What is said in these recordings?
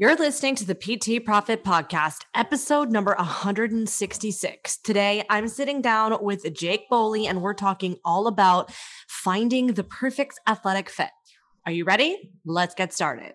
You're listening to the PT Profit Podcast, episode number 166. Today, I'm sitting down with Jake Boly, and we're talking all about finding the perfect athletic fit. Are you ready? Let's get started.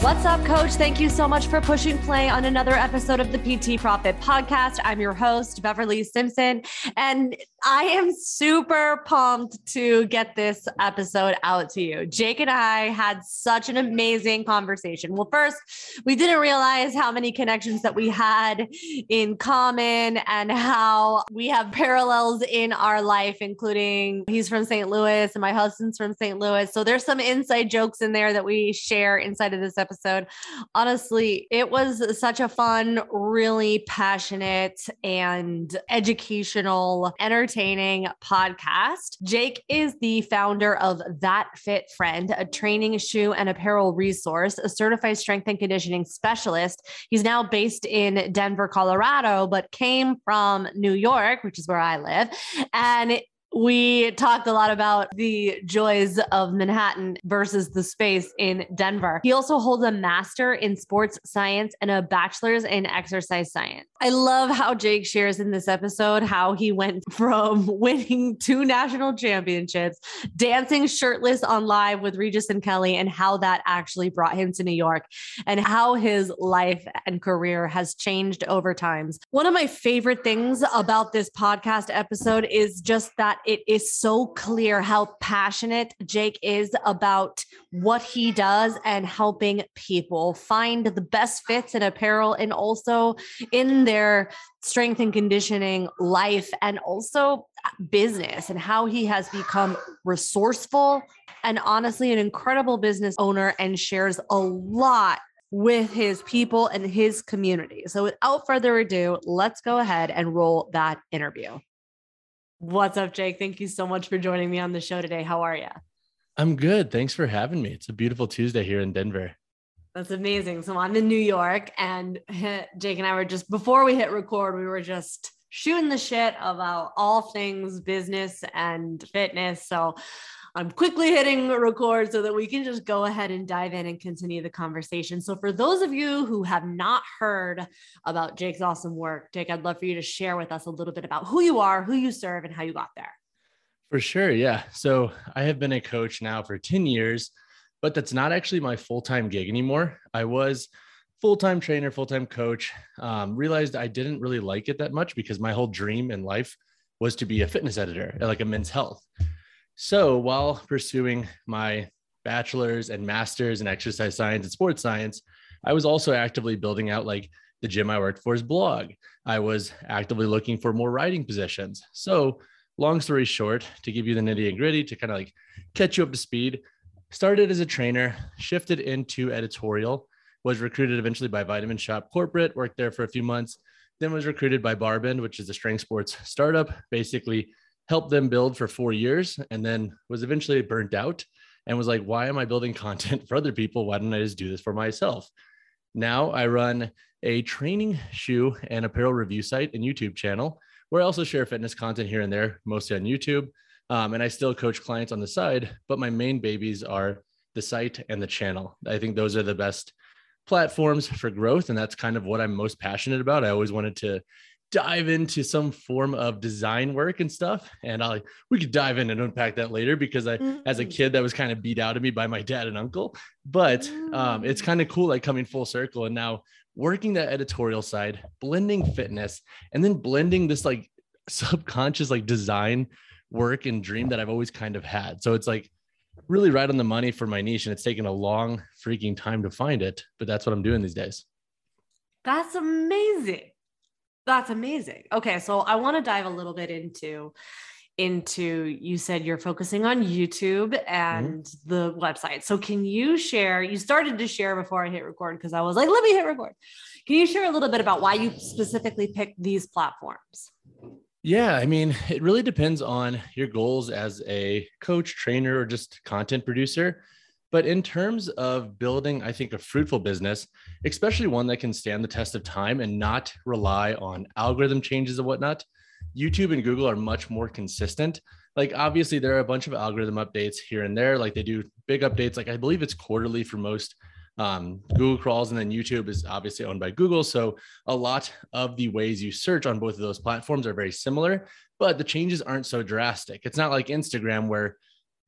What's up, coach? Thank you so much for pushing play on another episode of the PT Profit Podcast. I'm your host, Beverly Simpson, and I am super pumped to get this episode out to you. Jake and I had such an amazing conversation. Well, first, we didn't realize how many connections that we had in common and how we have parallels in our life, including he's from St. Louis and my husband's from St. Louis. So there's some inside jokes in there that we share inside of this episode. Honestly, it was such a fun, really passionate and educational, entertaining podcast. Jake is the founder of That Fit Friend, a training, shoe, and apparel resource, a certified strength and conditioning specialist. He's now based in Denver, Colorado, but came from New York, which is where I live. And we talked a lot about the joys of Manhattan versus the space in Denver. He also holds a master in sports science and a bachelor's in exercise science. I love how Jake shares in this episode how he went from winning two national championships, dancing shirtless on live with Regis and Kelly, and how that actually brought him to New York and how his life and career has changed over times. One of my favorite things about this podcast episode is just that it is so clear how passionate Jake is about what he does and helping people find the best fits in apparel and also in their strength and conditioning life and also business and how he has become resourceful and honestly an incredible business owner and shares a lot with his people and his community. So without further ado, let's go ahead and roll that interview. What's up, Jake? Thank you so much for joining me on the show today. How are you? I'm good. Thanks for having me. It's a beautiful Tuesday here in Denver. That's amazing. So I'm in New York, and Jake and I were just before we hit record, we were just shooting the shit about all things business and fitness. So I'm quickly hitting record so that we can just go ahead and dive in and continue the conversation. So, for those of you who have not heard about Jake's awesome work, Jake, I'd love for you to share with us a little bit about who you are, who you serve, and how you got there. For sure. Yeah. So, I have been a coach now for 10 years, but that's not actually my full time gig anymore. I was full-time trainer full-time coach um, realized i didn't really like it that much because my whole dream in life was to be a fitness editor like a men's health so while pursuing my bachelor's and master's in exercise science and sports science, I was also actively building out like the gym I worked for's blog. I was actively looking for more writing positions. So, long story short, to give you the nitty and gritty, to kind of like catch you up to speed, started as a trainer, shifted into editorial, was recruited eventually by Vitamin Shoppe Corporate, worked there for a few months, then was recruited by Barbend, which is a strength sports startup, basically helped them build for four years and then was eventually burnt out and was like, why am I building content for other people? Why don't I just do this for myself? Now I run a training shoe and apparel review site and YouTube channel where I also share fitness content here and there, mostly on YouTube. Um, and I still coach clients on the side, but my main babies are the site and the channel. I think those are the best platforms for growth. And that's kind of what I'm most passionate about. I always wanted to dive into some form of design work and stuff and i we could dive in and unpack that later because i mm-hmm. as a mm. kid that was kind of beat out of me by my dad and uncle but um, it's mm. kind of cool like coming full circle and now working that editorial side blending fitness and then blending this like subconscious like design work and dream that i've always kind of had so it's like really right on the money for my niche and it's taken a long freaking time to find it but that's what i'm doing these days that's amazing that's amazing. Okay, so I want to dive a little bit into into you said you're focusing on YouTube mm-hmm. and mm-hmm. the website. So can you share you started to share before I hit record because I was like let me hit record. Can you share a little bit about why you specifically picked these platforms? Yeah, I mean, it really depends on your goals as a coach, trainer or just content producer. But in terms of building, I think, a fruitful business, especially one that can stand the test of time and not rely on algorithm changes and whatnot, YouTube and Google are much more consistent. Like, obviously, there are a bunch of algorithm updates here and there. Like, they do big updates. Like, I believe it's quarterly for most um, Google crawls, and then YouTube is obviously owned by Google. So, a lot of the ways you search on both of those platforms are very similar, but the changes aren't so drastic. It's not like Instagram where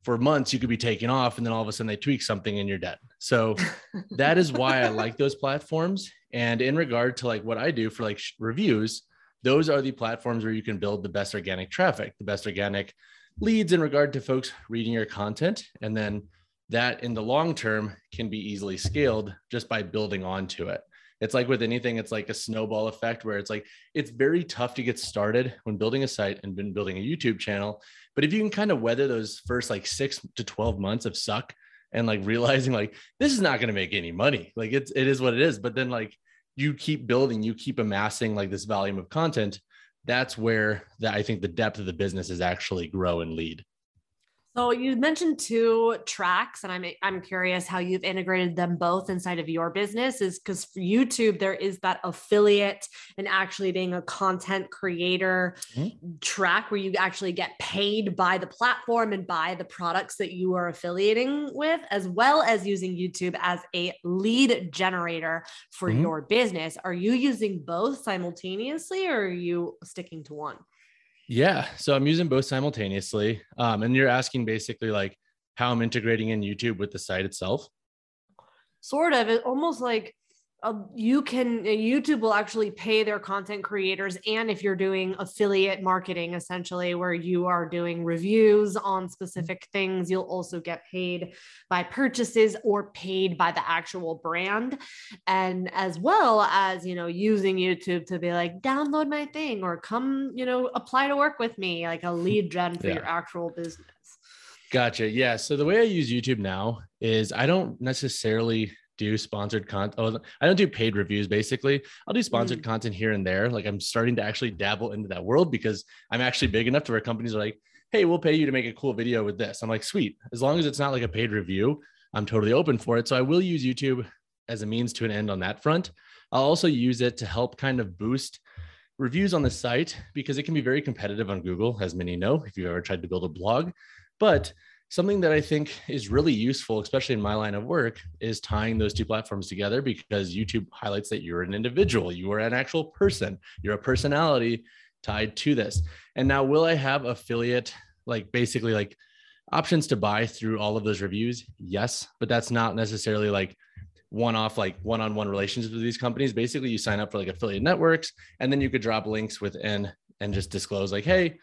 for months you could be taking off and then all of a sudden they tweak something and you're dead. So that is why I like those platforms. And in regard to like what I do for like reviews, those are the platforms where you can build the best organic traffic, the best organic leads in regard to folks reading your content. And then that in the long term can be easily scaled just by building onto it. It's like with anything, it's like a snowball effect where it's like it's very tough to get started when building a site and been building a YouTube channel. But if you can kind of weather those first like six to 12 months of suck and like realizing like this is not going to make any money, like it's it is what it is. But then like you keep building, you keep amassing like this volume of content. That's where that I think the depth of the business is actually grow and lead. So you mentioned two tracks, and I'm I'm curious how you've integrated them both inside of your business. Is because for YouTube there is that affiliate and actually being a content creator mm-hmm. track where you actually get paid by the platform and by the products that you are affiliating with, as well as using YouTube as a lead generator for mm-hmm. your business. Are you using both simultaneously, or are you sticking to one? Yeah. So I'm using both simultaneously. Um, and you're asking basically like how I'm integrating in YouTube with the site itself. Sort of. It almost like you can uh, youtube will actually pay their content creators and if you're doing affiliate marketing essentially where you are doing reviews on specific things you'll also get paid by purchases or paid by the actual brand and as well as you know using youtube to be like download my thing or come you know apply to work with me like a lead gen for yeah. your actual business Gotcha. Yeah. So the way I use YouTube now is I don't necessarily do sponsored content. Oh, I don't do paid reviews basically. I'll do sponsored mm. content here and there. Like I'm starting to actually dabble into that world because I'm actually big enough to where companies are like, hey, we'll pay you to make a cool video with this. I'm like, sweet. As long as it's not like a paid review, I'm totally open for it. So I will use YouTube as a means to an end on that front. I'll also use it to help kind of boost reviews on the site because it can be very competitive on Google, as many know if you've ever tried to build a blog. But something that I think is really useful, especially in my line of work, is tying those two platforms together because YouTube highlights that you're an individual, you are an actual person, you're a personality tied to this. And now, will I have affiliate, like basically like options to buy through all of those reviews? Yes, but that's not necessarily like one off like one on one relationships with these companies. Basically, you sign up for like affiliate networks and then you could drop links within and just disclose, like, hey,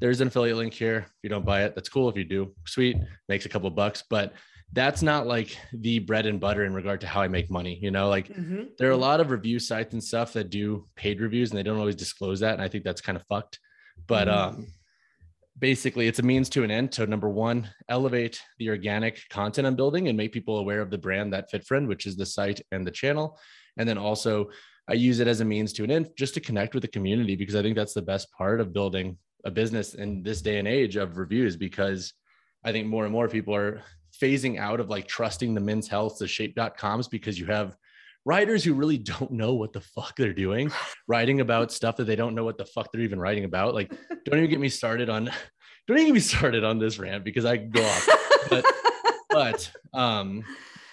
there's an affiliate link here. If you don't buy it, that's cool. If you do, sweet, makes a couple bucks. But that's not like the bread and butter in regard to how I make money. You know, like mm-hmm. there are a lot of review sites and stuff that do paid reviews and they don't always disclose that. And I think that's kind of fucked. But mm-hmm. um, basically, it's a means to an end. So, number one, elevate the organic content I'm building and make people aware of the brand that FitFriend, which is the site and the channel. And then also, I use it as a means to an end just to connect with the community because I think that's the best part of building a business in this day and age of reviews because I think more and more people are phasing out of like trusting the men's health, the shape.coms because you have writers who really don't know what the fuck they're doing, writing about stuff that they don't know what the fuck they're even writing about. Like, don't even get me started on, don't even get me started on this rant because I go off. But, but um,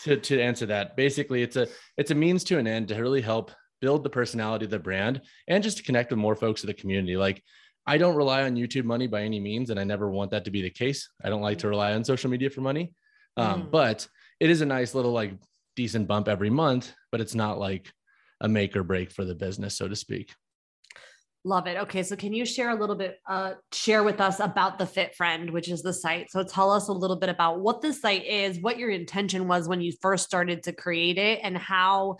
to, to answer that, basically it's a, it's a means to an end to really help build the personality of the brand and just to connect with more folks in the community. Like I don't rely on YouTube money by any means, and I never want that to be the case. I don't like to rely on social media for money, um, mm. but it is a nice little like decent bump every month. But it's not like a make or break for the business, so to speak. Love it. Okay, so can you share a little bit, uh, share with us about the Fit Friend, which is the site? So tell us a little bit about what the site is, what your intention was when you first started to create it, and how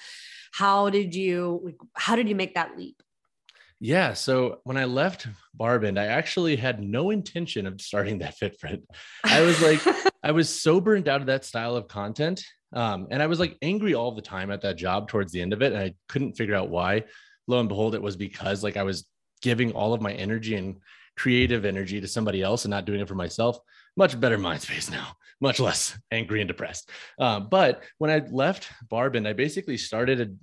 how did you how did you make that leap? Yeah. So when I left Barbend, I actually had no intention of starting that FitFriend. I was like, I was so burned out of that style of content. Um, and I was like angry all the time at that job towards the end of it. And I couldn't figure out why. Lo and behold, it was because like I was giving all of my energy and creative energy to somebody else and not doing it for myself. Much better mind space now, much less angry and depressed. Um, but when I left Barbend, I basically started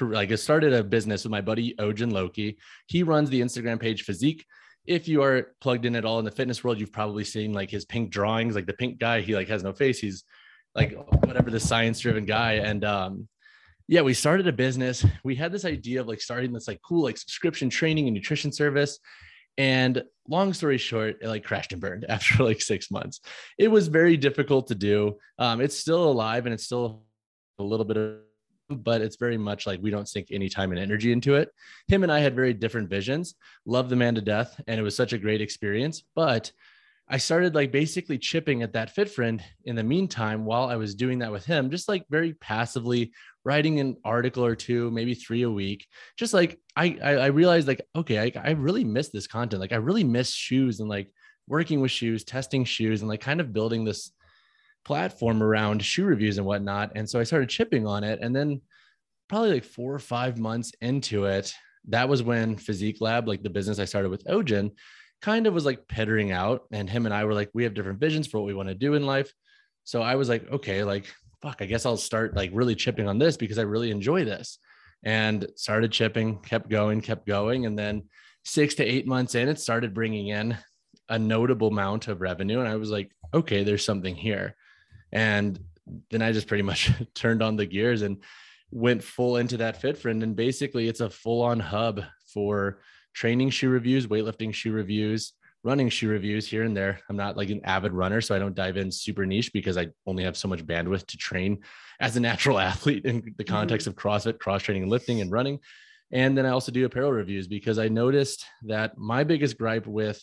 a like I started a business with my buddy Ojan Loki. He runs the Instagram page Physique. If you are plugged in at all in the fitness world, you've probably seen like his pink drawings, like the pink guy. He like has no face. He's like whatever the science driven guy. And um, yeah, we started a business. We had this idea of like starting this like cool like subscription training and nutrition service. And long story short, it like crashed and burned after like six months. It was very difficult to do. Um, it's still alive and it's still a little bit of but it's very much like we don't sink any time and energy into it. Him and I had very different visions. Love the man to death, and it was such a great experience. But I started like basically chipping at that FitFriend in the meantime while I was doing that with him, just like very passively writing an article or two, maybe three a week. Just like I I, realized like okay, I, I really miss this content. Like I really miss shoes and like working with shoes, testing shoes, and like kind of building this platform around shoe reviews and whatnot. And so I started chipping on it. And then probably like four or five months into it, that was when Physique Lab, like the business I started with Ogen, kind of was like pettering out. And him and I were like, we have different visions for what we want to do in life. So I was like, okay, like, fuck, I guess I'll start like really chipping on this because I really enjoy this. And started chipping, kept going, kept going. And then six to eight months in, it started bringing in a notable amount of revenue. And I was like, okay, there's something here. And then I just pretty much turned on the gears and went full into that FitFriend. And basically, it's a full on hub for training shoe reviews, weightlifting shoe reviews, running shoe reviews here and there. I'm not like an avid runner, so I don't dive in super niche because I only have so much bandwidth to train as a natural athlete in the mm-hmm. context mm-hmm. of CrossFit, cross training, and lifting and running. And then I also do apparel reviews because I noticed that my biggest gripe with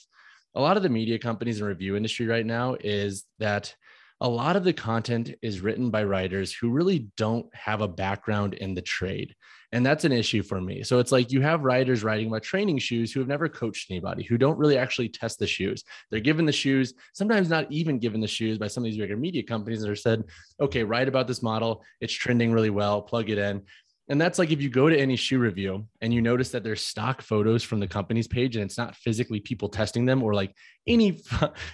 a lot of the media companies and review industry right now is that a lot of the content is written by writers who really don't have a background in the trade. And that's an issue for me. So it's like you have writers writing about training shoes who have never coached anybody, who don't really actually test the shoes. They're given the shoes, sometimes not even given the shoes by some of these bigger media companies that are said, okay, write about this model. It's trending really well, plug it in. And that's like if you go to any shoe review and you notice that there's stock photos from the company's page and it's not physically people testing them or like any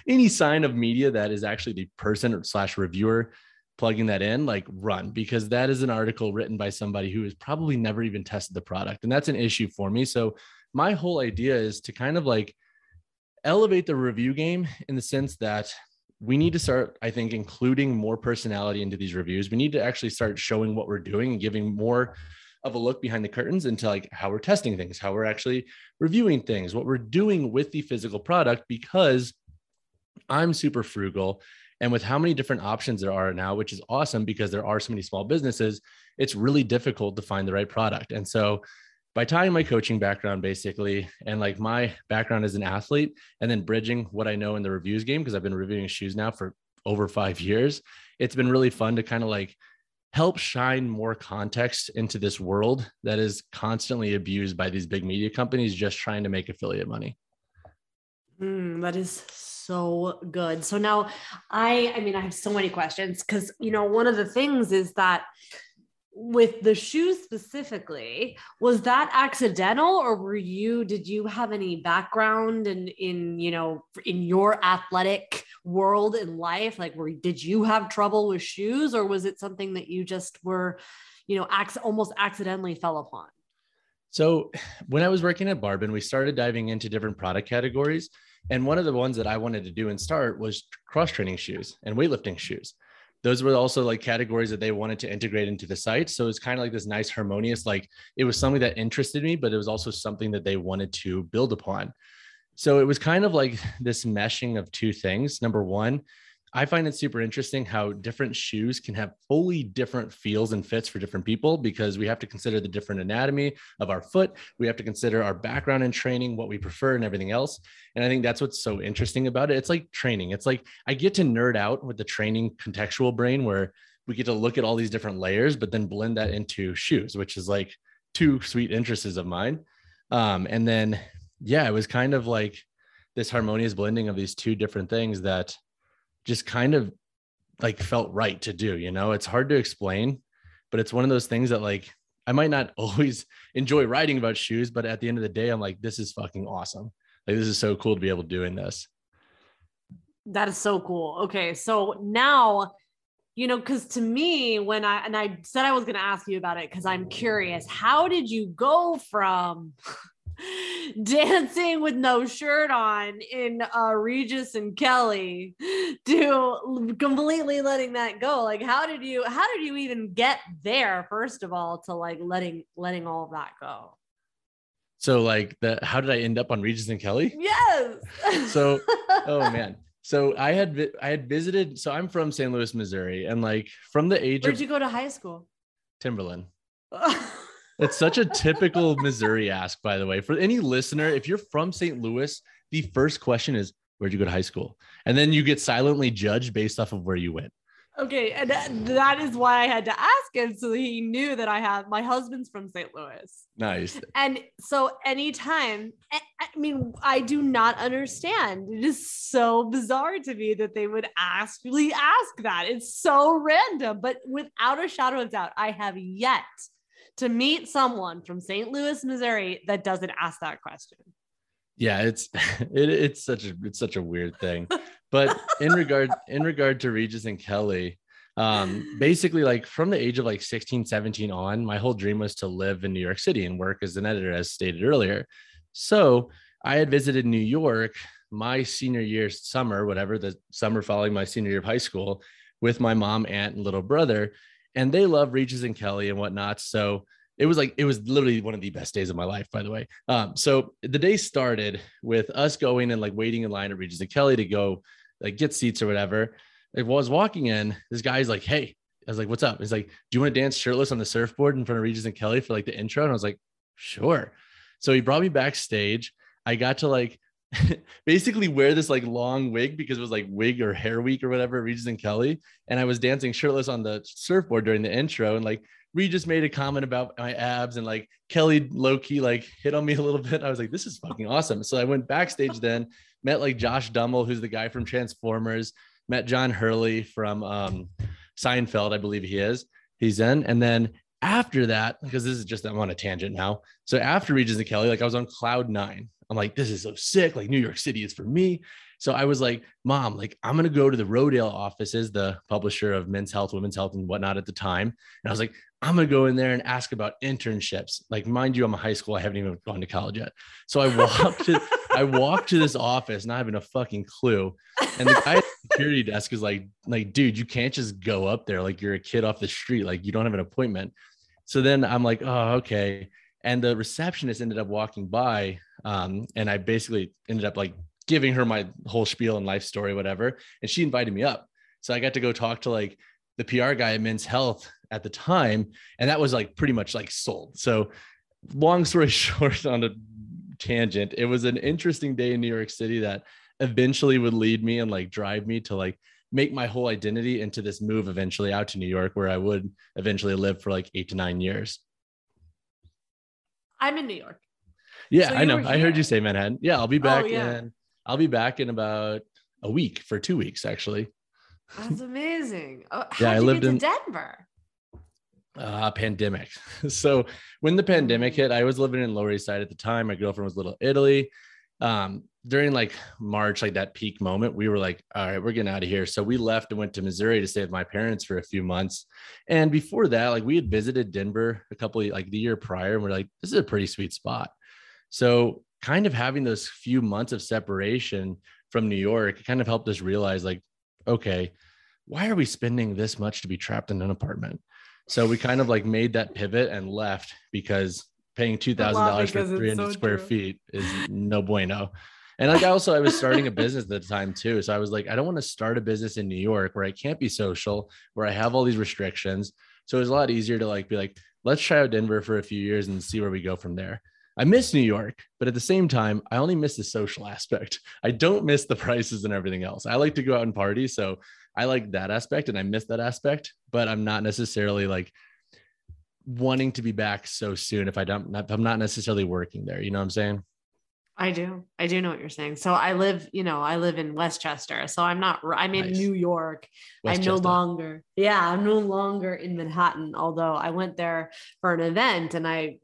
any sign of media that is actually the person slash reviewer plugging that in, like run because that is an article written by somebody who has probably never even tested the product. And that's an issue for me. So my whole idea is to kind of like elevate the review game in the sense that we need to start, I think, including more personality into these reviews. We need to actually start showing what we're doing and giving more of a look behind the curtains into like how we're testing things, how we're actually reviewing things, what we're doing with the physical product, because I'm super frugal. And with how many different options there are now, which is awesome because there are so many small businesses, it's really difficult to find the right product. And so by tying my coaching background basically and like my background as an athlete and then bridging what I know in the reviews game because I've been reviewing shoes now for over 5 years it's been really fun to kind of like help shine more context into this world that is constantly abused by these big media companies just trying to make affiliate money. Mm, that is so good. So now I I mean I have so many questions cuz you know one of the things is that with the shoes specifically was that accidental or were you did you have any background in in you know in your athletic world in life? Like were did you have trouble with shoes or was it something that you just were you know ac- almost accidentally fell upon? So when i was working at barbend we started diving into different product categories and one of the ones that i wanted to do and start was cross training shoes and weightlifting shoes those were also like categories that they wanted to integrate into the site. So it's kind of like this nice harmonious, like it was something that interested me, but it was also something that they wanted to build upon. So it was kind of like this meshing of two things. Number one, I find it super interesting how different shoes can have fully different feels and fits for different people because we have to consider the different anatomy of our foot. We have to consider our background and training, what we prefer, and everything else. And I think that's what's so interesting about it. It's like training. It's like I get to nerd out with the training contextual brain where we get to look at all these different layers, but then blend that into shoes, which is like two sweet interests of mine. Um, and then, yeah, it was kind of like this harmonious blending of these two different things that just kind of like felt right to do. You know, it's hard to explain, but it's one of those things that like I might not always enjoy writing about shoes, but at the end of the day, I'm like, this is fucking awesome. Like, this is so cool to be able to doing this. That is so cool. Okay. So now, you know, because to me, when I, and I said I was going to ask you about it because I'm curious, how did you go from dancing with no shirt on in uh, Regis and Kelly to completely letting that go? Like, how did you, how did you even get there, first of all, to like letting, letting all of that go? So like the how did I end up on Regis and Kelly? Yes. So oh man. So I had I had visited. So I'm from St. Louis, Missouri, and like from the age Where'd of you go to high school? Timberland. It's such a typical Missouri ask, by the way. For any listener, if you're from St. Louis, the first question is, "Where'd you go to high school?" And then you get silently judged based off of where you went. Okay, and that- that is why I had to ask him so he knew that I have my husband's from St. Louis. Nice. And so anytime, I I mean, I do not understand. It is so bizarre to me that they would actually ask that. It's so random, but without a shadow of doubt, I have yet to meet someone from St. Louis, Missouri that doesn't ask that question. Yeah, it's it, it's such a it's such a weird thing. But in regard in regard to Regis and Kelly, um, basically like from the age of like 16, 17 on, my whole dream was to live in New York City and work as an editor, as stated earlier. So I had visited New York my senior year summer, whatever the summer following my senior year of high school, with my mom, aunt, and little brother, and they love Regis and Kelly and whatnot. So it was like it was literally one of the best days of my life, by the way. Um, so the day started with us going and like waiting in line at Regis and Kelly to go like get seats or whatever. I was walking in, this guy's like, "Hey," I was like, "What's up?" He's like, "Do you want to dance shirtless on the surfboard in front of Regis and Kelly for like the intro?" And I was like, "Sure." So he brought me backstage. I got to like basically wear this like long wig because it was like wig or hair week or whatever, Regis and Kelly. And I was dancing shirtless on the surfboard during the intro. And like Regis made a comment about my abs and like Kelly low key like hit on me a little bit. I was like, this is fucking awesome. So I went backstage then, met like Josh Duhamel, who's the guy from Transformers, met John O'Hurley from um, Seinfeld, I believe he is. He's in. And then after that, because this is just I'm on a tangent now. So after Regis and Kelly, like I was on cloud nine. I'm like, this is so sick. Like New York City is for me. So I was like, Mom, like I'm gonna go to the Rodale offices, the publisher of Men's Health, Women's Health, and whatnot at the time. And I was like, I'm gonna go in there and ask about internships. Like, mind you, I'm a high school. I haven't even gone to college yet. So I walked to I walked to this office, not having a fucking clue. And the guy at the security desk is like, like, dude, you can't just go up there like you're a kid off the street. Like you don't have an appointment. So then I'm like, oh, okay. And the receptionist ended up walking by. Um, and I basically ended up like giving her my whole spiel and life story, whatever. And she invited me up. So I got to go talk to like the PR guy at Men's Health at the time. And that was like pretty much like sold. So long story short, on a tangent, it was an interesting day in New York City that eventually would lead me and like drive me to like make my whole identity into this move eventually out to New York, where I would eventually live for like eight to nine years. I'm in New York. Yeah, So I know. I heard you say Manhattan. Yeah, I'll be back Oh, yeah. in I'll be back in about a week for two weeks actually. That's amazing. Oh, how Yeah, I you lived get to in- Denver? uh pandemic so when the pandemic hit i was living in lower east side at the time my girlfriend was little italy um during like march like that peak moment we were like all right we're getting out of here. So we left and went to missouri to stay with my parents for a few months. And before that like we had visited denver a couple of, like the year prior and we're like this is a pretty sweet spot. So kind of having those few months of separation from new york kind of helped us realize like okay why are we spending this much to be trapped in an apartment? So we kind of like made that pivot and left because paying two thousand dollars for three hundred so square true. feet is no bueno. And like also, I was starting a business at the time too. So I was like, I don't want to start a business in New York where I can't be social, where I have all these restrictions. So it was a lot easier to like be like, let's try out Denver for a few years and see where we go from there. I miss New York, but at the same time, I only miss the social aspect. I don't miss the prices and everything else. I like to go out and party. So I like that aspect and I miss that aspect, but I'm not necessarily like wanting to be back so soon if I don't if I'm not necessarily working there. You know what I'm saying? I do. I do know what you're saying. So I live, you know, I live in Westchester. So I'm not, I'm in nice. New York. I'm no longer, yeah, I'm no longer in Manhattan, although I went there for an event and I,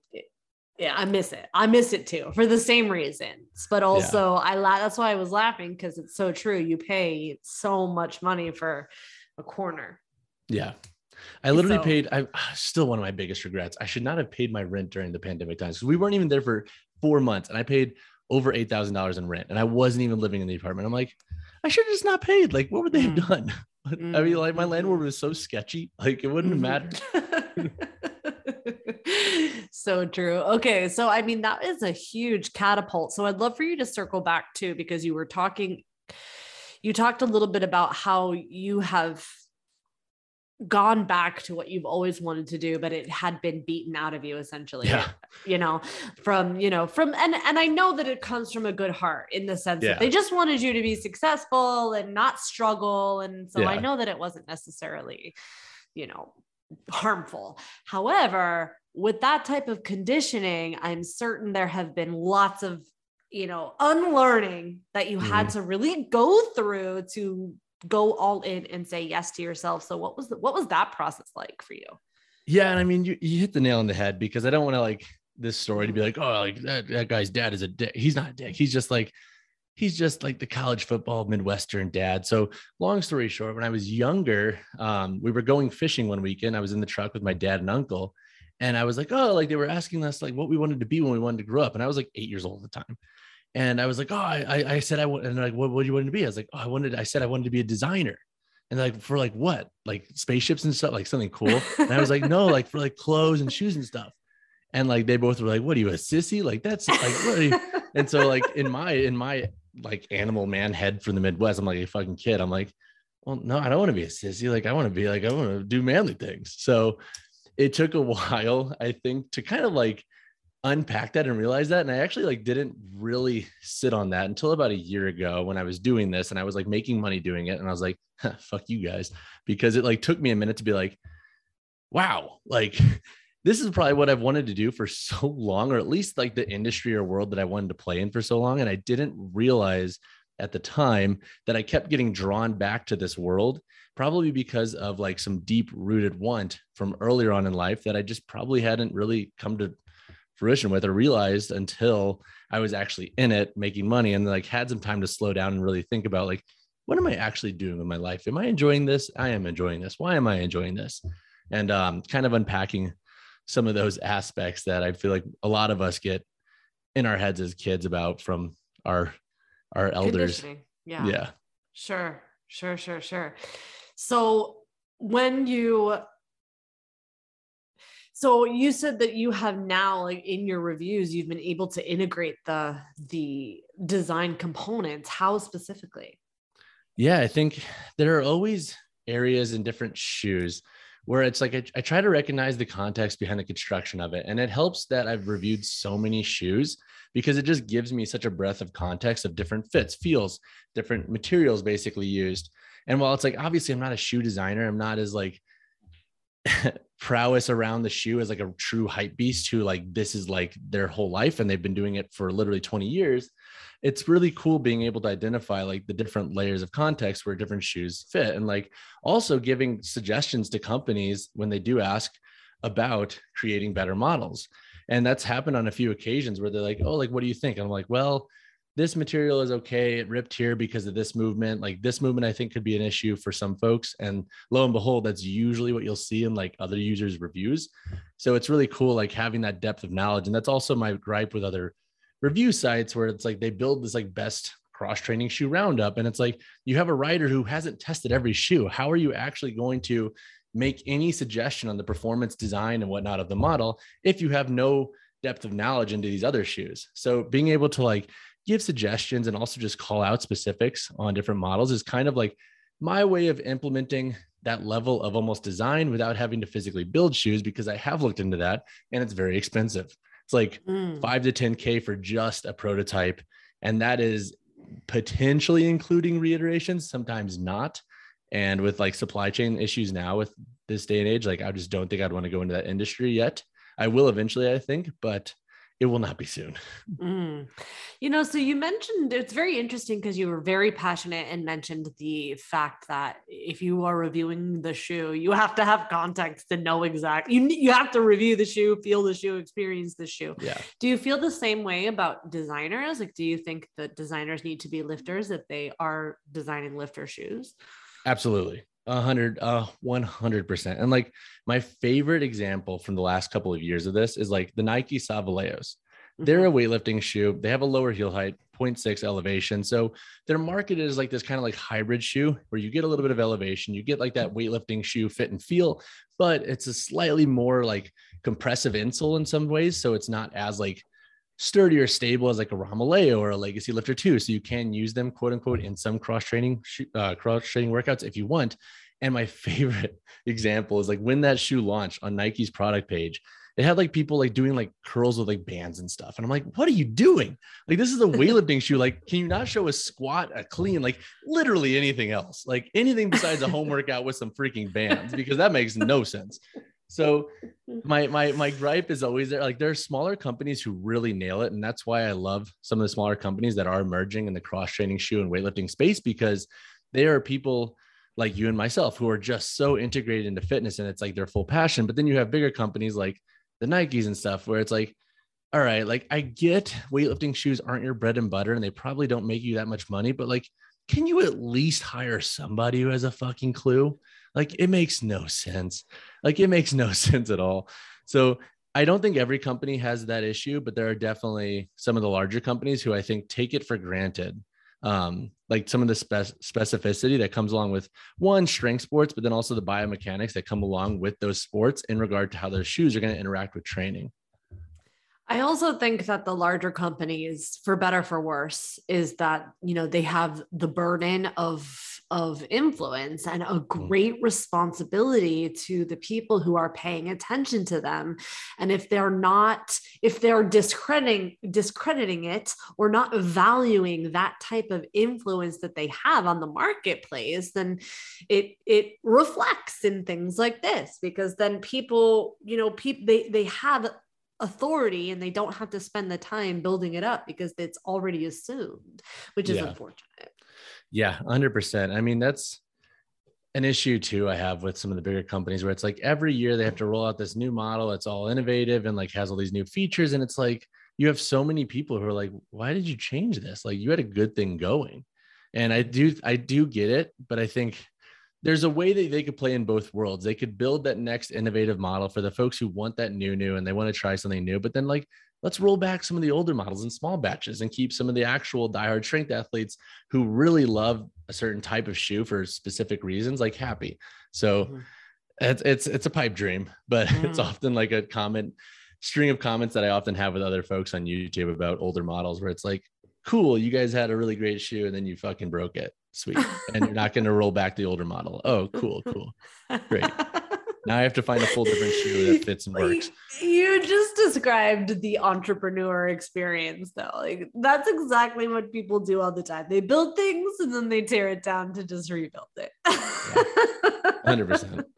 yeah, I miss it. I miss it too for the same reasons. But also, yeah. I la- that's why I was laughing because it's so true. You pay so much money for a corner. Yeah. I literally so, paid. I still one of my biggest regrets. I should not have paid my rent during the pandemic times because we weren't even there for four months, and I paid over eight thousand dollars in rent, and I wasn't even living in the apartment. I'm like, I should have just not paid. Like, what would they have mm. done? Mm. I mean, like my landlord was so sketchy. Like, it wouldn't have mattered. so true. Okay, so I mean, that is a huge catapult. So I'd love for you to circle back too, because you were talking. You talked a little bit about how you have gone back to what you've always wanted to do but it had been beaten out of you essentially yeah. you know from you know from and and I know that it comes from a good heart in the sense yeah. that they just wanted you to be successful and not struggle and so yeah. I know that it wasn't necessarily you know harmful however with that type of conditioning I'm certain there have been lots of you know unlearning that you mm-hmm. had to really go through to go all in and say yes to yourself. So what was the, what was that process like for you? Yeah, and I mean you, you hit the nail on the head because I don't want to like this story to be like, oh, like that, that guy's dad is a dick. He's not a dick. He's just like he's just like the college football Midwestern dad. So long story short, when I was younger, um, we were going fishing one weekend. I was in the truck with my dad and uncle. And I was like, oh, like they were asking us like what we wanted to be when we wanted to grow up. And I was like eight years old at the time. And I was like, oh, I, I said I want, and like, what, what do you want to be? I was like, oh, I wanted, I said I wanted to be a designer. And like, for like what? Like spaceships and stuff, like something cool. And I was like, no, like for like clothes and shoes and stuff. And like, they both were like, what are you, a sissy? Like, that's like, what are you? and so like in my, in my like animal man head from the Midwest, I'm like a fucking kid. I'm like, well, no, I don't want to be a sissy. Like, I want to be like, I want to do manly things. So it took a while, I think, to kind of like unpack that and realize that and i actually like didn't really sit on that until about a year ago when i was doing this and i was like making money doing it and i was like fuck you guys because it like took me a minute to be like wow like this is probably what i've wanted to do for so long or at least like the industry or world that i wanted to play in for so long and i didn't realize at the time that i kept getting drawn back to this world probably because of like some deep rooted want from earlier on in life that i just probably hadn't really come to fruition with or realized until I was actually in it making money and like had some time to slow down and really think about like what am I actually doing in my life? Am I enjoying this? I am enjoying this. Why am I enjoying this? And um, kind of unpacking some of those aspects that I feel like a lot of us get in our heads as kids about from our our elders. Yeah. Yeah. Sure. Sure, sure, sure. So when you so you said that you have now like in your reviews you've been able to integrate the the design components. How specifically? Yeah, I think there are always areas in different shoes where it's like I, I, try to recognize the context behind the construction of it. And it helps that I've reviewed so many shoes because it just gives me such a breadth of context of different fits, feels, different materials basically used. And while it's like obviously I'm not a shoe designer, I'm not as like prowess around the shoe as like a true hype beast who like this is like their whole life and they've been doing it for literally 20 years it's really cool being able to identify like the different layers of context where different shoes fit and like also giving suggestions to companies when they do ask about creating better models. And that's happened on a few occasions where they're like oh like what do you think? And i'm like well this material is okay. It ripped here because of this movement. Like this movement, I think could be an issue for some folks. And lo and behold, that's usually what you'll see in like other users' reviews. So it's really cool, like having that depth of knowledge. And that's also my gripe with other review sites where it's like they build this like best cross training shoe roundup. And it's like you have a writer who hasn't tested every shoe. How are you actually going to make any suggestion on the performance design and whatnot of the model if you have no depth of knowledge into these other shoes? So being able to like give suggestions and also just call out specifics on different models is kind of like my way of implementing that level of almost design without having to physically build shoes because I have looked into that and it's very expensive. It's like mm. five to 10K for just a prototype. And that is potentially including reiterations, sometimes not. And with like supply chain issues now with this day and age, like I just don't think I'd want to go into that industry yet. I will eventually, I think, but it will not be soon. Mm. You know, so you mentioned it's very interesting because you were very passionate and mentioned the fact that if you are reviewing the shoe, you have to have context to know exactly you you have to review the shoe, feel the shoe, experience the shoe. Yeah. Do you feel the same way about designers? Like, do you think that designers need to be lifters if they are designing lifter shoes? Absolutely. A hundred, uh, one hundred percent. And like my favorite example from the last couple of years of this is like the Nike Savaleos. They're Mm-hmm. a weightlifting shoe. They have a lower heel height, 0.6 elevation. So they're marketed as like this kind of like hybrid shoe where you get a little bit of elevation, you get like that weightlifting shoe fit and feel, but it's a slightly more like compressive insole in some ways. So it's not as like sturdy or stable as like a Romaleo or a Legacy Lifter too. So you can use them, quote unquote, in some cross training, uh, cross training workouts if you want. And my favorite example is like when that shoe launched on Nike's product page, it had like people like doing like curls with like bands and stuff. And I'm like, what are you doing? Like, this is a weightlifting shoe. Like, can you not show a squat, a clean, like literally anything else? Like anything besides a home workout with some freaking bands, because that makes no sense. So mm-hmm. my my my gripe is always there. Like there are smaller companies who really nail it. And that's why I love some of the smaller companies that are emerging in the cross-training shoe and weightlifting space because they are people like you and myself who are just so integrated into fitness and it's like their full passion. But then you have bigger companies like the Nikes and stuff where it's like, all right, like I get weightlifting shoes aren't your bread and butter and they probably don't make you that much money, but like, can you at least hire somebody who has a fucking clue? Like it makes no sense. Like it makes no sense at all. So I don't think every company has that issue, but there are definitely some of the larger companies who I think take it for granted. Um, like some of the spec- specificity that comes along with one strength sports, but then also the biomechanics that come along with those sports in regard to how those shoes are going to interact with training. I also think that the larger companies, for better for worse, is that you know they have the burden of of influence and a mm. great responsibility to the people who are paying attention to them. And if they're not, if they're discrediting discrediting it or not valuing that type of influence that they have on the marketplace, then it it reflects in things like this because then people, you know, people they they have authority and they don't have to spend the time building it up because it's already assumed, which is Yeah. unfortunate. Yeah, 100%. I mean, that's an issue too I have with some of the bigger companies where it's like every year they have to roll out this new model It's all innovative and like has all these new features and it's like you have so many people who are like why did you change this? Like you had a good thing going. And I do I do get it, but I think there's a way that they could play in both worlds. They could build that next innovative model for the folks who want that new new and they want to try something new, but then like let's roll back some of the older models in small batches and keep some of the actual diehard strength athletes who really love a certain type of shoe for specific reasons like happy so Mhm. it's it's it's a pipe dream but it's Mm. often like a comment string of comments that i often have with other folks on youtube about older models where it's like cool you guys had a really great shoe and then you fucking broke it sweet and you're not going to roll back the older model oh cool cool Great. now i have to find a full different shoe that fits and works You just described the entrepreneur experience, though. Like that's exactly what people do all the time. They build things and then they tear it down to just rebuild it. 100%.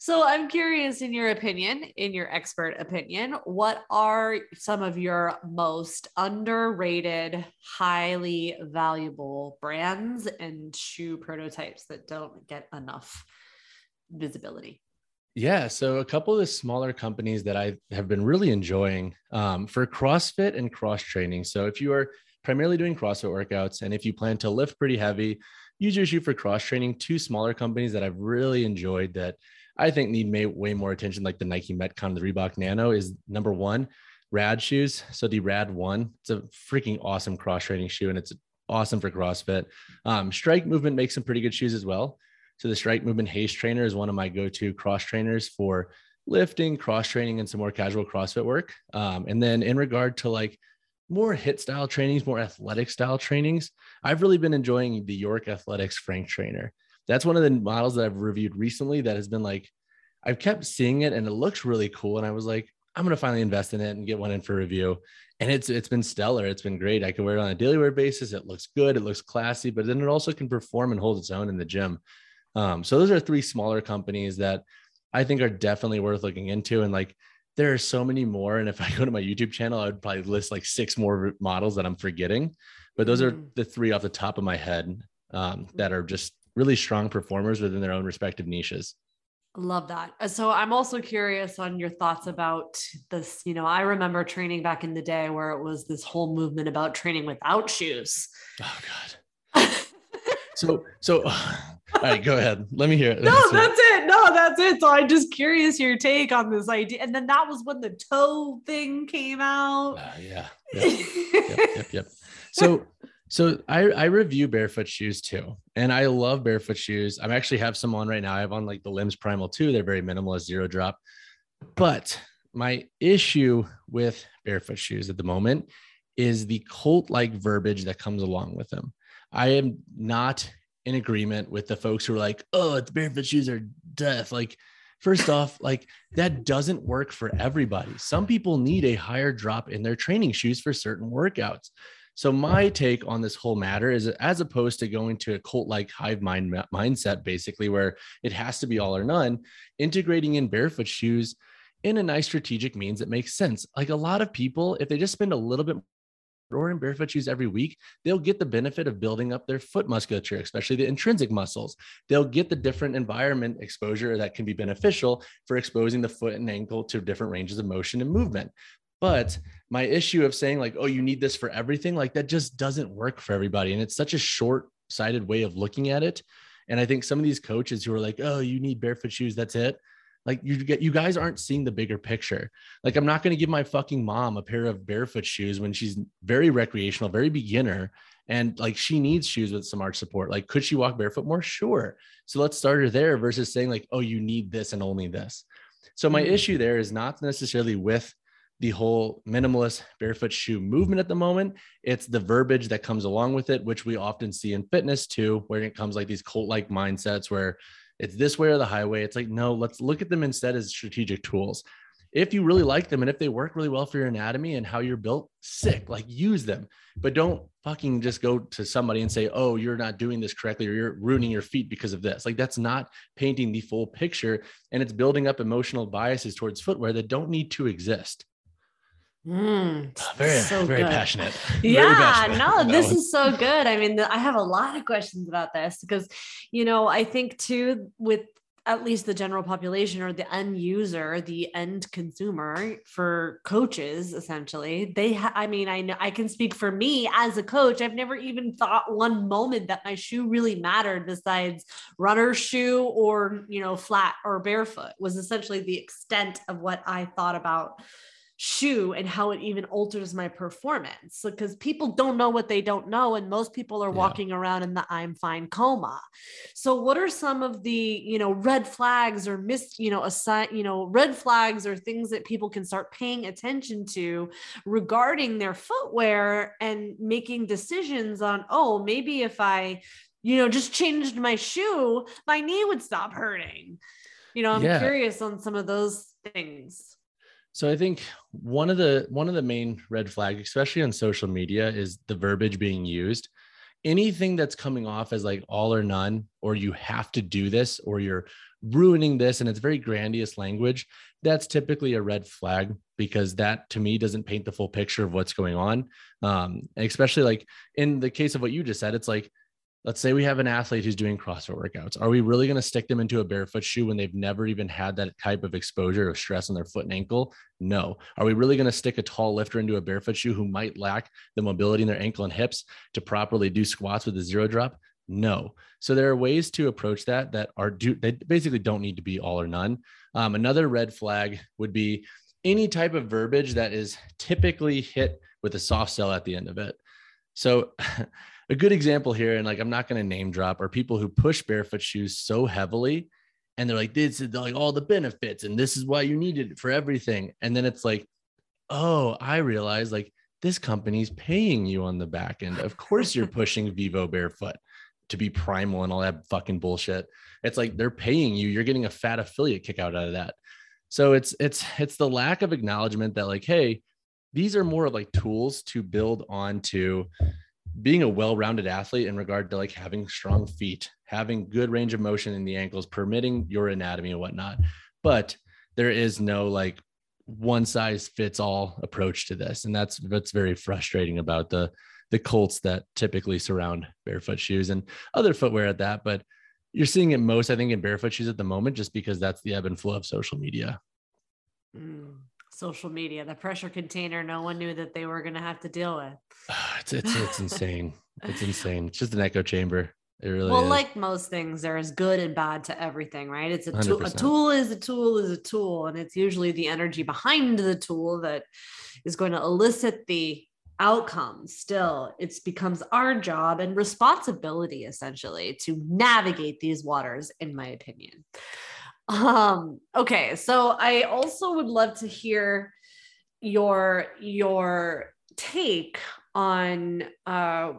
So I'm curious, in your opinion, in your expert opinion, what are some of your most underrated, highly valuable brands and shoe prototypes that don't get enough visibility? Yeah, so a couple of the smaller companies that I have been really enjoying um, for CrossFit and cross training. So if you are primarily doing CrossFit workouts and if you plan to lift pretty heavy, use your shoe for cross training. Two smaller companies that I've really enjoyed that I think need may, way more attention, like the Nike Metcon, the Reebok Nano, is number one, Rad shoes. So the Rad One, it's a freaking awesome cross training shoe, and it's awesome for CrossFit. Um, Strike Movement makes some pretty good shoes as well. So the Strike Movement Haste Trainer is one of my go-to cross trainers for lifting, cross training, and some more casual CrossFit work. Um, and then in regard to like more HIIT style trainings, more athletic style trainings, I've really been enjoying the York Athletics Frank Trainer. That's one of the models that I've reviewed recently that has been like, I've kept seeing it and it looks really cool. And I was like, I'm gonna finally invest in it and get one in for review. And it's it's been stellar. It's been great. I can wear it on a daily wear basis. It looks good. It looks classy, but then it also can perform and hold its own in the gym. Um, so those are three smaller companies that I think are definitely worth looking into. And like there are so many more. And if I go to my YouTube channel, I would probably list like six more models that I'm forgetting. But those are mm. the three off the top of my head um, that are just really strong performers within their own respective niches. Love that. Uh, so I'm also curious on your thoughts about this. You know, I remember training back in the day where it was this whole movement about training without shoes. Oh God. so so all right, go ahead. Let me hear it. No, that's it. No, that's it. So I'm just curious your take on this idea. And then that was when the toe thing came out. Uh, yeah. Yep. yep, yep, yep. So so I, I review barefoot shoes too. And I love barefoot shoes. I actually have some on right now. I have on like the limbs primal too. They're very minimalist, zero drop. But my issue with barefoot shoes at the moment is the cult like verbiage that comes along with them. I am not in agreement with the folks who are like, oh, it's barefoot shoes are death. Like, first off, like that doesn't work for everybody. Some people need a higher drop in their training shoes for certain workouts. So my take on this whole matter is as opposed to going to a cult like hive mind mindset, basically where it has to be all or none, integrating in barefoot shoes in a nice strategic means that makes sense. Like a lot of people, if they just spend a little bit in barefoot shoes every week, they'll get the benefit of building up their foot musculature, especially the intrinsic muscles. They'll get the different environment exposure that can be beneficial for exposing the foot and ankle to different ranges of motion and movement. But my issue of saying, like, oh, you need this for everything, like that just doesn't work for everybody. And it's such a short sighted way of looking at it. And I think some of these coaches who are like, oh, you need barefoot shoes, that's it. Like you get you guys aren't seeing the bigger picture. Like I'm not going to give my fucking mom a pair of barefoot shoes when she's very recreational, very beginner and like she needs shoes with some arch support. Like could she walk barefoot more? Sure. So let's start her there versus saying like, "Oh, you need this and only this." So my mm-hmm. issue there is not necessarily with the whole minimalist barefoot shoe movement at the moment. It's the verbiage that comes along with it, which we often see in fitness too, where it comes like these cult like mindsets where it's this way or the highway. It's like, no, let's look at them instead as strategic tools. If you really like them and if they work really well for your anatomy and how you're built, sick, like use them. But don't fucking just go to somebody and say, oh, you're not doing this correctly or you're ruining your feet because of this. Like that's not painting the full picture. And it's building up emotional biases towards footwear that don't need to exist. Mm, very, so very good. passionate. Yeah, very passionate no, this one. is so good. I mean, I have a lot of questions about this because, you know, I think too, with at least the general population or the end user, the end consumer for coaches, essentially, they, ha- I mean, I know I can speak for me as a coach. I've never even thought one moment that my shoe really mattered besides runner shoe or, you know, flat or barefoot was essentially the extent of what I thought about shoe and how it even alters my performance because people don't know what they don't know and most people are yeah. walking around in the i'm fine coma so what are some of the you know red flags or miss you know assign you know red flags or things that people can start paying attention to regarding their footwear and making decisions on oh maybe if i you know just changed my shoe my knee would stop hurting you know i'm yeah. curious on some of those things so I think one of the one of the main red flags, especially on social media, is the verbiage being used. Anything that's coming off as like all or none, or you have to do this, or you're ruining this, and it's very grandiose language, that's typically a red flag because that to me doesn't paint the full picture of what's going on. Um, especially like in the case of what you just said, it's like let's say we have an athlete who's doing CrossFit workouts. Are we really going to stick them into a barefoot shoe when they've never even had that type of exposure of stress on their foot and ankle? No. Are we really going to stick a tall lifter into a barefoot shoe who might lack the mobility in their ankle and hips to properly do squats with a zero drop? No. So there are ways to approach that that are do they basically don't need to be all or none. Um, another red flag would be any type of verbiage that is typically hit with a soft sell at the end of it. So a good example here, and like I'm not going to name drop, are people who push barefoot shoes so heavily, and they're like, "This is like all the benefits, and this is why you need it for everything." And then it's like, "Oh, I realize like this company's paying you on the back end. Of course, you're pushing Vivo barefoot to be primal and all that fucking bullshit. It's like they're paying you. You're getting a fat affiliate kick out of that." So it's it's it's the lack of acknowledgement that like, hey, these are more of like tools to build onto being a well-rounded athlete in regard to like having strong feet, having good range of motion in the ankles, permitting your anatomy and whatnot. But there is no like one size fits all approach to this. And that's that's very frustrating about the the cults that typically surround barefoot shoes and other footwear at that. But you're seeing it most, I think, in barefoot shoes at the moment, just because that's the ebb and flow of social media. Mm, social media, the pressure container, no one knew that they were going to have to deal with. it's, it's, it's insane. It's insane. It's just an echo chamber. It really well, is. like most things, there is good and bad to everything, right? It's a tool. A tool is a tool is a tool, and it's usually the energy behind the tool that is going to elicit the outcome. still it becomes our job and responsibility essentially to navigate these waters in my opinion um okay so i also would love to hear your your take on uh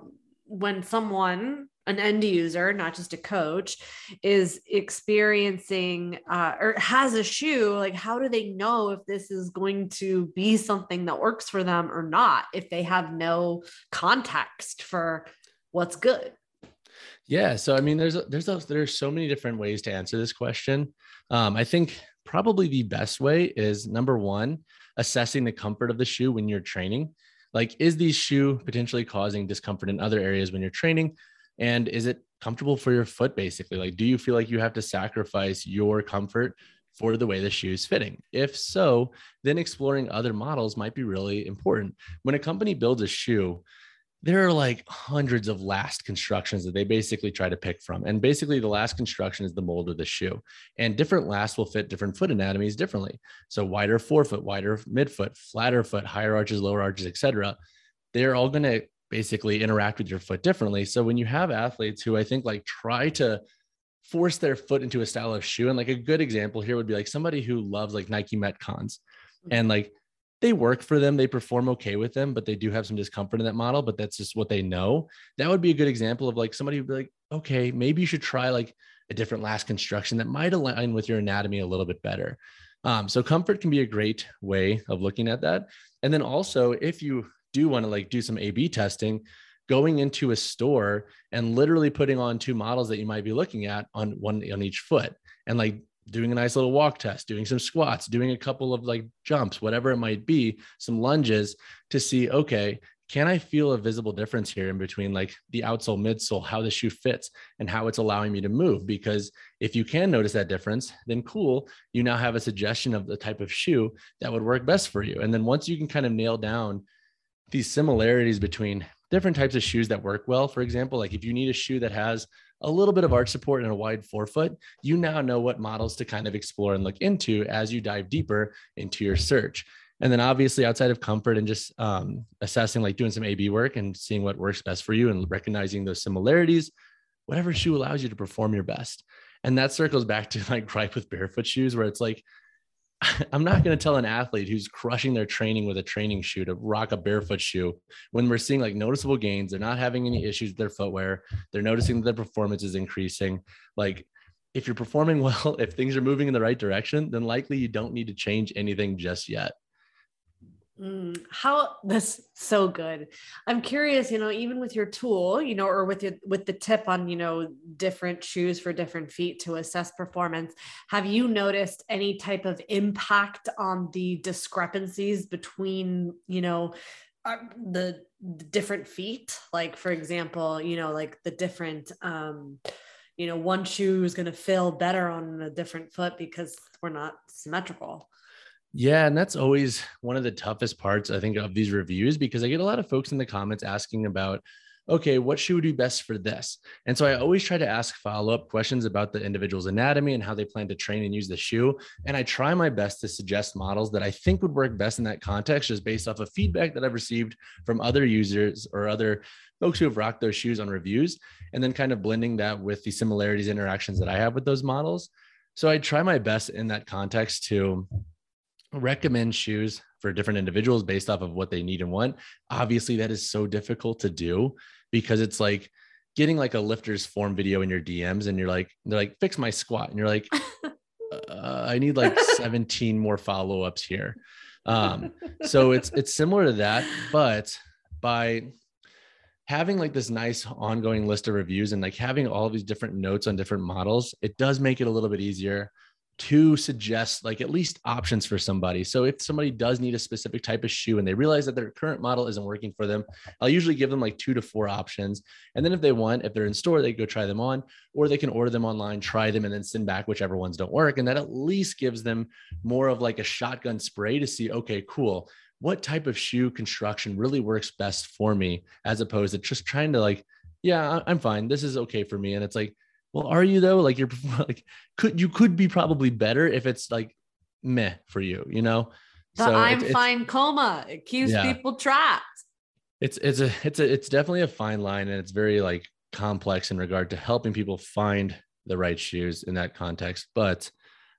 when someone an end user, not just a coach, is experiencing uh, or has a shoe, like how do they know if this is going to be something that works for them or not if they have no context for what's good? Yeah, so I mean, there's there's a, there's so many different ways to answer this question. Um, I think probably the best way is number one, assessing the comfort of the shoe when you're training. Like, is the shoe potentially causing discomfort in other areas when you're training? and is it comfortable for your foot basically like do you feel like you have to sacrifice your comfort for the way the shoe is fitting if so then exploring other models might be really important when a company builds a shoe there are like hundreds of last constructions that they basically try to pick from. And basically, the last construction is the mold of the shoe. And different lasts will fit different foot anatomies differently. So, wider forefoot, wider midfoot, flatter foot, higher arches, lower arches, etc. They're all going to basically interact with your foot differently. So when you have athletes who I think like try to force their foot into a style of shoe, and like a good example here would be like somebody who loves like Nike Metcons mm-hmm. and like they work for them, they perform okay with them, but they do have some discomfort in that model, but that's just what they know. That would be a good example of like somebody who'd be like, okay, maybe you should try like a different last construction that might align with your anatomy a little bit better. Um, so comfort can be a great way of looking at that. And then also, if you do want to like do some A B testing, going into a store and literally putting on two models that you might be looking at on one on each foot and like doing a nice little walk test, doing some squats, doing a couple of like jumps, whatever it might be, some lunges to see, okay, can I feel a visible difference here in between like the outsole, midsole, how the shoe fits and how it's allowing me to move? Because if you can notice that difference, then cool, you now have a suggestion of the type of shoe that would work best for you. And then once you can kind of nail down these similarities between different types of shoes that work well. For example, like if you need a shoe that has a little bit of arch support and a wide forefoot, you now know what models to kind of explore and look into as you dive deeper into your search. And then obviously outside of comfort and just um, assessing, like doing some A/B work and seeing what works best for you and recognizing those similarities, whatever shoe allows you to perform your best. And that circles back to like gripe with barefoot shoes, where it's like I'm not going to tell an athlete who's crushing their training with a training shoe to rock a barefoot shoe when we're seeing like noticeable gains. They're not having any issues with their footwear. They're noticing that their performance is increasing. Like, if you're performing well, if things are moving in the right direction, then likely you don't need to change anything just yet. Mm, how that's so good. I'm curious, you know, even with your tool, you know, or with your with the tip on, you know, different shoes for different feet to assess performance, have you noticed any type of impact on the discrepancies between, you know, uh, the, the different feet? Like for example, you know, like the different um you know, one shoe is going to feel better on a different foot because we're not symmetrical. Yeah, and that's always one of the toughest parts, I think, of these reviews because I get a lot of folks in the comments asking about, okay, what shoe would be best for this? And so I always try to ask follow up questions about the individual's anatomy and how they plan to train and use the shoe. And I try my best to suggest models that I think would work best in that context, just based off of feedback that I've received from other users or other folks who have rocked those shoes on reviews, and then kind of blending that with the similarities interactions that I have with those models. So I try my best in that context to recommend shoes for different individuals based off of what they need and want. Obviously, that is so difficult to do because it's like getting like a lifter's form video in your DMs and you're like, they're like, fix my squat. And you're like, uh, I need like 17 more follow ups here. Um, so it's it's similar to that, but by having like this nice ongoing list of reviews and like having all these different notes on different models, it does make it a little bit easier to suggest like at least options for somebody. So if somebody does need a specific type of shoe and they realize that their current model isn't working for them, I'll usually give them like two to four options. And then if they want, if they're in store, they go try them on, or they can order them online, try them, and then send back whichever ones don't work. And that at least gives them more of like a shotgun spray to see, okay, cool. What type of shoe construction really works best for me, as opposed to just trying to like, yeah, I'm fine. This is okay for me. And it's like, well, are you though? Like you're like could you could be probably better if it's like meh for you, you know? The so I'm it's, fine coma. It keeps yeah. people trapped. It's it's a it's a it's definitely a fine line and it's very like complex in regard to helping people find the right shoes in that context. But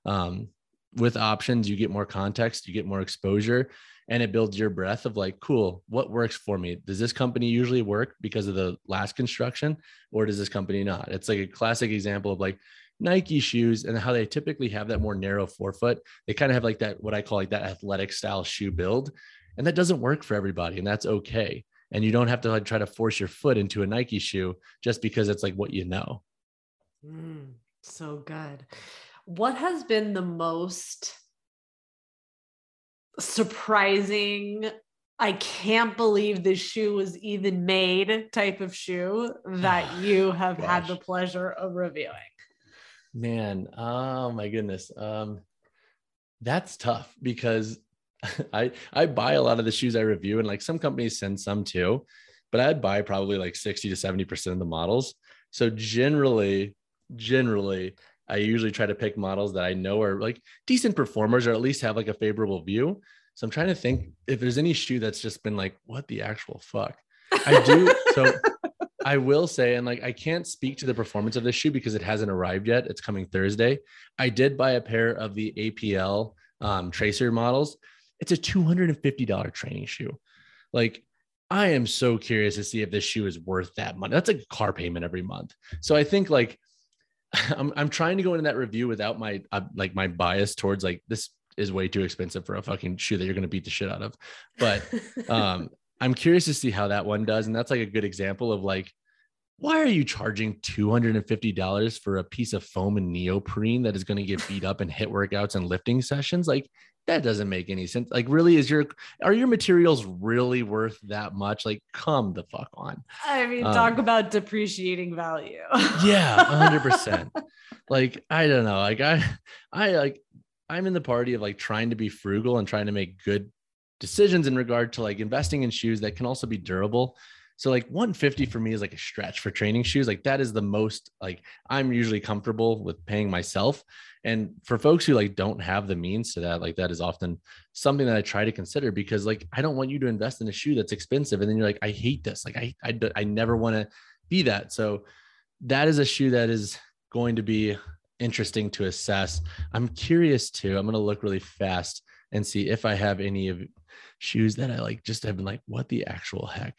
um with options, you get more context, you get more exposure, and it builds your breath of like, cool, what works for me? Does this company usually work because of the last construction, or does this company not? It's like a classic example of like Nike shoes and how they typically have that more narrow forefoot. They kind of have like that, what I call like that athletic style shoe build. And that doesn't work for everybody, and that's okay. And you don't have to like try to force your foot into a Nike shoe just because it's like what you know. Mm, so good. What has been the most surprising I can't believe this shoe was even made type of shoe that you have Gosh. had the pleasure of reviewing? Man, oh my goodness. Um that's tough because I I buy a lot of the shoes I review and like some companies send some too, but I buy probably like 60 to 70% of the models. So generally, generally I usually try to pick models that I know are like decent performers or at least have like a favorable view. So I'm trying to think if there's any shoe that's just been like, what the actual fuck? I do. so I will say, and like I can't speak to the performance of this shoe because it hasn't arrived yet. It's coming Thursday. I did buy a pair of the APL um, tracer models. It's a $250 training shoe. Like I am so curious to see if this shoe is worth that money. That's a car payment every month. So I think like I'm I'm trying to go into that review without my uh, like my bias towards like this is way too expensive for a fucking shoe that you're going to beat the shit out of. But um I'm curious to see how that one does and that's like a good example of like why are you charging $250 for a piece of foam and neoprene that is going to get beat up in HIIT workouts and lifting sessions? Like that doesn't make any sense. Like, really, is your are your materials really worth that much? Like, come the fuck on. I mean, um, talk about depreciating value. yeah, hundred percent. Like, I don't know. Like, I, I like, I'm in the party of like trying to be frugal and trying to make good decisions in regard to like investing in shoes that can also be durable. So like 150 for me is like a stretch for training shoes. Like that is the most like I'm usually comfortable with paying myself. And for folks who like don't have the means to that, like that is often something that I try to consider because like I don't want you to invest in a shoe that's expensive and then you're like I hate this. Like I I, I never want to be that. So that is a shoe that is going to be interesting to assess. I'm curious too. I'm going to look really fast and see if I have any of shoes that I like just have been like what the actual heck.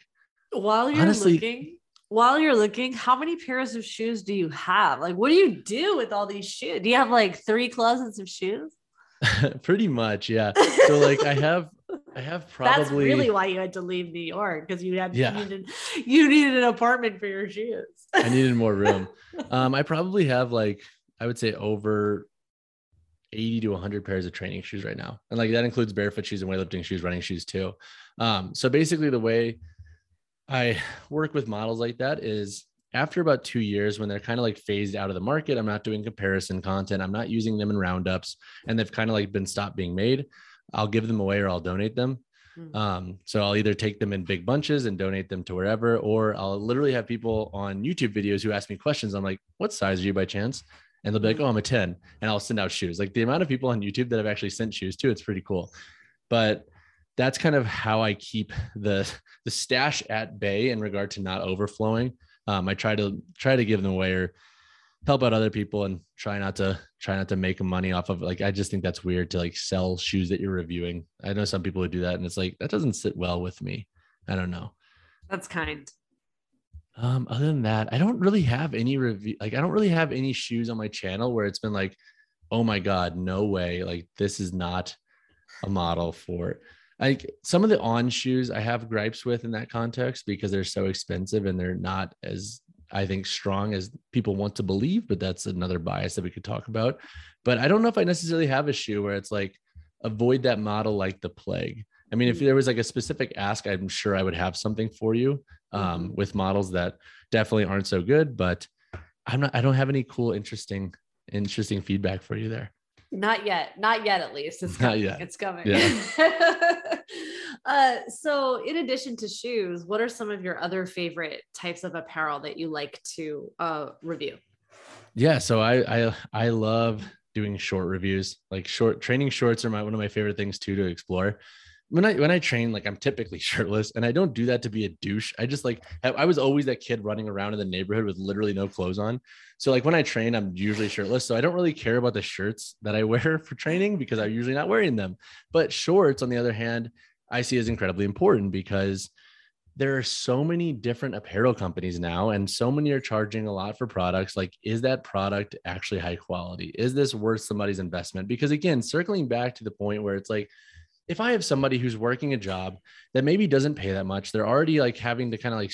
While you're Honestly, looking, while you're looking, how many pairs of shoes do you have? Like, what do you do with all these shoes? Do you have like three closets of shoes? Pretty much, yeah. So like I have I have probably That's really why you had to leave New York because you had yeah. you, needed, you needed an apartment for your shoes. I needed more room. Um, I probably have like I would say over 80 to 100 pairs of training shoes right now. And like that includes barefoot shoes and weightlifting shoes, running shoes too. Um, so basically the way I work with models like that is after about two years when they're kind of like phased out of the market, I'm not doing comparison content. I'm not using them in roundups and they've kind of like been stopped being made. I'll give them away or I'll donate them. Mm-hmm. Um, so I'll either take them in big bunches and donate them to wherever, or I'll literally have people on YouTube videos who ask me questions. I'm like, what size are you by chance? And they'll be like, hmm. oh, I'm a 10. And I'll send out shoes. Like the amount of people on YouTube that have actually sent shoes to, it's pretty cool. But that's kind of how I keep the the stash at bay in regard to not overflowing. Um, I try to try to give them away or help out other people and try not to try not to make money off of like I just think that's weird to like sell shoes that you're reviewing. I know some people who do that and it's like that doesn't sit well with me. I don't know. That's kind. Um, other than that, I don't really have any review like I don't really have any shoes on my channel where it's been like oh my God, no way. Like this is not a model for like some of the On shoes I have gripes with in that context because they're so expensive and they're not as I think strong as people want to believe, but that's another bias that we could talk about. But I don't know if I necessarily have a shoe where it's like avoid that model like the plague. I mean, if mm. there was like a specific ask, I'm sure I would have something for you um, mm-hmm. with models that definitely aren't so good. But I'm not. I don't have any cool, interesting, interesting feedback for you there. Not yet. Not yet. At least it's coming. Not yet. It's coming. Yeah. uh, so, in addition to shoes, what are some of your other favorite types of apparel that you like to uh, review? Yeah. So I I I love doing short reviews. Like short training shorts are my one of my favorite things too to explore when I when I train, like I'm typically shirtless, and I don't do that to be a douche. I just like I was always that kid running around in the neighborhood with literally no clothes on. So like when I train, I'm usually shirtless. So I don't really care about the shirts that I wear for training because I'm usually not wearing them. But shorts, on the other hand, I see as incredibly important because there are so many different apparel companies now and so many are charging a lot for products like is that product actually high quality is this worth somebody's investment because again circling back to the point where it's like if I have somebody who's working a job that maybe doesn't pay that much, they're already like having to kind of like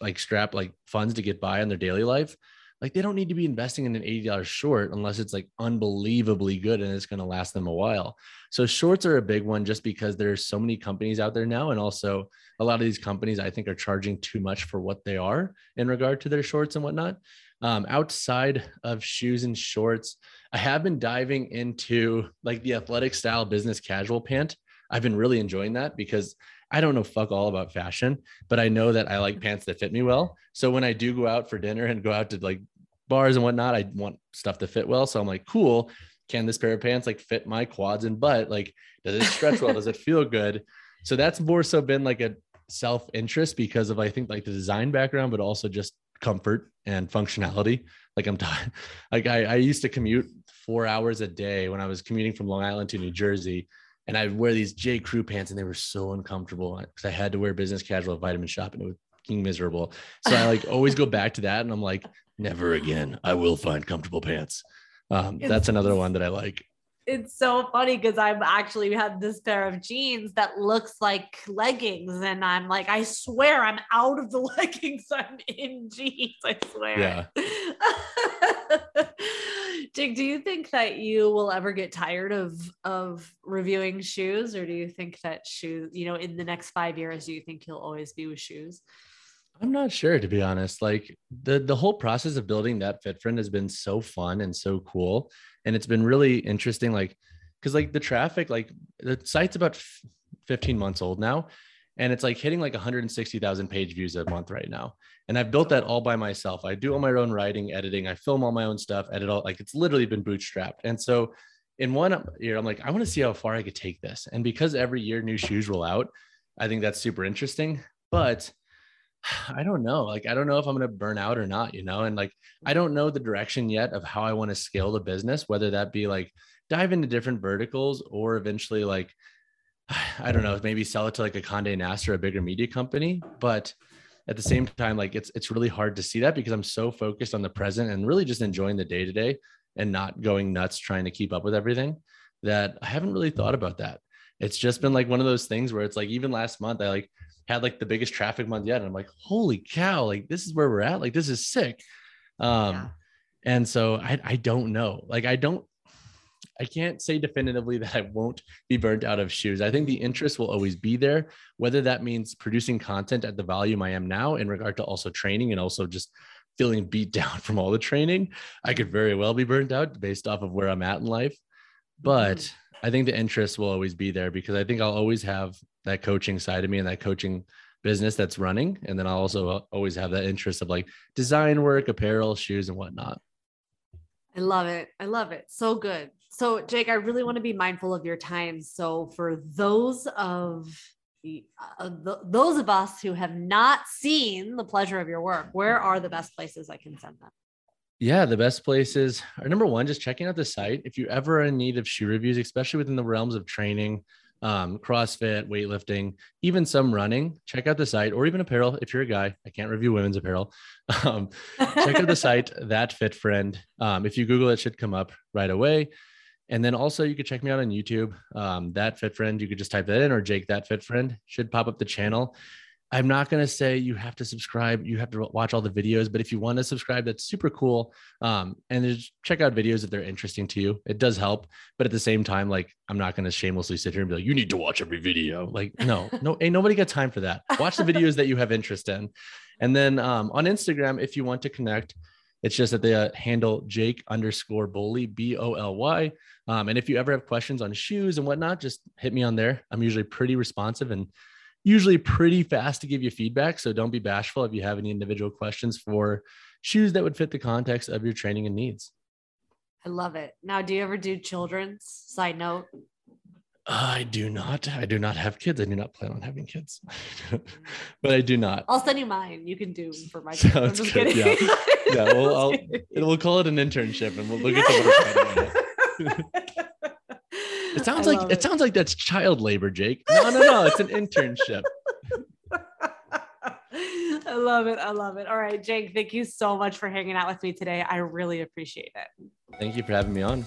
like strap like funds to get by in their daily life. Like they don't need to be investing in an $80 short unless it's like unbelievably good and it's going to last them a while. So shorts are a big one just because there's so many companies out there now. And also a lot of these companies I think are charging too much for what they are in regard to their shorts and whatnot. Um, outside of shoes and shorts, I have been diving into like the athletic style business casual pant. I've been really enjoying that because I don't know fuck all about fashion, but I know that I like mm-hmm. pants that fit me well. So when I do go out for dinner and go out to like bars and whatnot, I want stuff to fit well. So I'm like, cool. Can this pair of pants like fit my quads and butt? Like, does it stretch well? does it feel good? So that's more so been like a self interest because of I think like the design background, but also just comfort and functionality. Like I'm t- like I, I used to commute four hours a day when I was commuting from Long Island to New Jersey and I wear these J. Crew pants, and they were so uncomfortable because I had to wear business casual at Vitamin Shoppe, and it was fucking miserable. So I like always go back to that, and I'm like, never again. I will find comfortable pants. Um, that's another one that I like. It's so funny because I've actually had this pair of jeans that looks like leggings, and I'm like, I swear I'm out of the leggings. I'm in jeans. I swear. Yeah. Jake, do you think that you will ever get tired of of reviewing shoes, or do you think that shoes, you know, in the next five years, do you think you'll always be with shoes? I'm not sure to be honest. Like the the whole process of building That Fit Friend has been so fun and so cool, and it's been really interesting. Like, because like the traffic, like the site's about 15 months old now, and it's like hitting like 160,000 page views a month right now. And I've built that all by myself. I do all my own writing, editing. I film all my own stuff, edit all like it's literally been bootstrapped. And so in one year, I'm like, I want to see how far I could take this. And because every year new shoes roll out, I think that's super interesting. But I don't know. Like, I don't know if I'm going to burn out or not, you know? And like, I don't know the direction yet of how I want to scale the business, whether that be like dive into different verticals or eventually like I don't know, maybe sell it to like a Condé Nast or a bigger media company. But at the same time, like it's it's really hard to see that because I'm so focused on the present and really just enjoying the day to day and not going nuts trying to keep up with everything that I haven't really thought about that. It's just been like one of those things where it's like even last month I like had like the biggest traffic month yet. And I'm like, holy cow, like this is where we're at. Like this is sick. Um yeah. and so I I don't know. Like I don't I can't say definitively that I won't be burnt out of shoes. I think the interest will always be there, whether that means producing content at the volume I am now in regard to also training and also just feeling beat down from all the training. I could very well be burnt out based off of where I'm at in life. But mm-hmm. I think the interest will always be there because I think I'll always have that coaching side of me and that coaching business that's running. And then I'll also always have that interest of like design work, apparel, shoes, and whatnot. I love it. I love it. So good. So, Jake, I really want to be mindful of your time. So, for those of uh, the, those of us who have not seen the pleasure of your work, where are the best places I can send them? Yeah, the best places are number one, just checking out the site. If you ever are in need of shoe reviews, especially within the realms of training, um, CrossFit, weightlifting, even some running, check out the site or even apparel. If you're a guy, I can't review women's apparel. Um, check out the site, That Fit Friend. Um, if you Google it, it should come up right away. And then also you could check me out on YouTube. Um, that Fit Friend, you could just type that in, or Jake That Fit Friend should pop up the channel. I'm not going to say you have to subscribe, you have to watch all the videos, but if you want to subscribe, that's super cool. Um, and just check out videos if they're interesting to you. It does help, but at the same time, like I'm not going to shamelessly sit here and be like, you need to watch every video. Like, no, no, ain't nobody got time for that. Watch the videos that you have interest in. And then um, on Instagram, if you want to connect, it's just that the uh, handle Jake underscore Boly B O L Y. Um, and if you ever have questions on shoes and whatnot, just hit me on there. I'm usually pretty responsive and usually pretty fast to give you feedback. So don't be bashful if you have any individual questions for shoes that would fit the context of your training and needs. I love it. Now, do you ever do children's? Side note. I do not. I do not have kids. I do not plan on having kids, but I do not. I'll send you mine. You can do for my kids. Sounds good. Kidding. Yeah, yeah. Well, I'll, we'll call it an internship, and we'll, we'll get to work. It sounds like it. it sounds like that's child labor, Jake. No, no, no. It's an internship. I love it. I love it. All right, Jake, thank you so much for hanging out with me today. I really appreciate it. Thank you for having me on.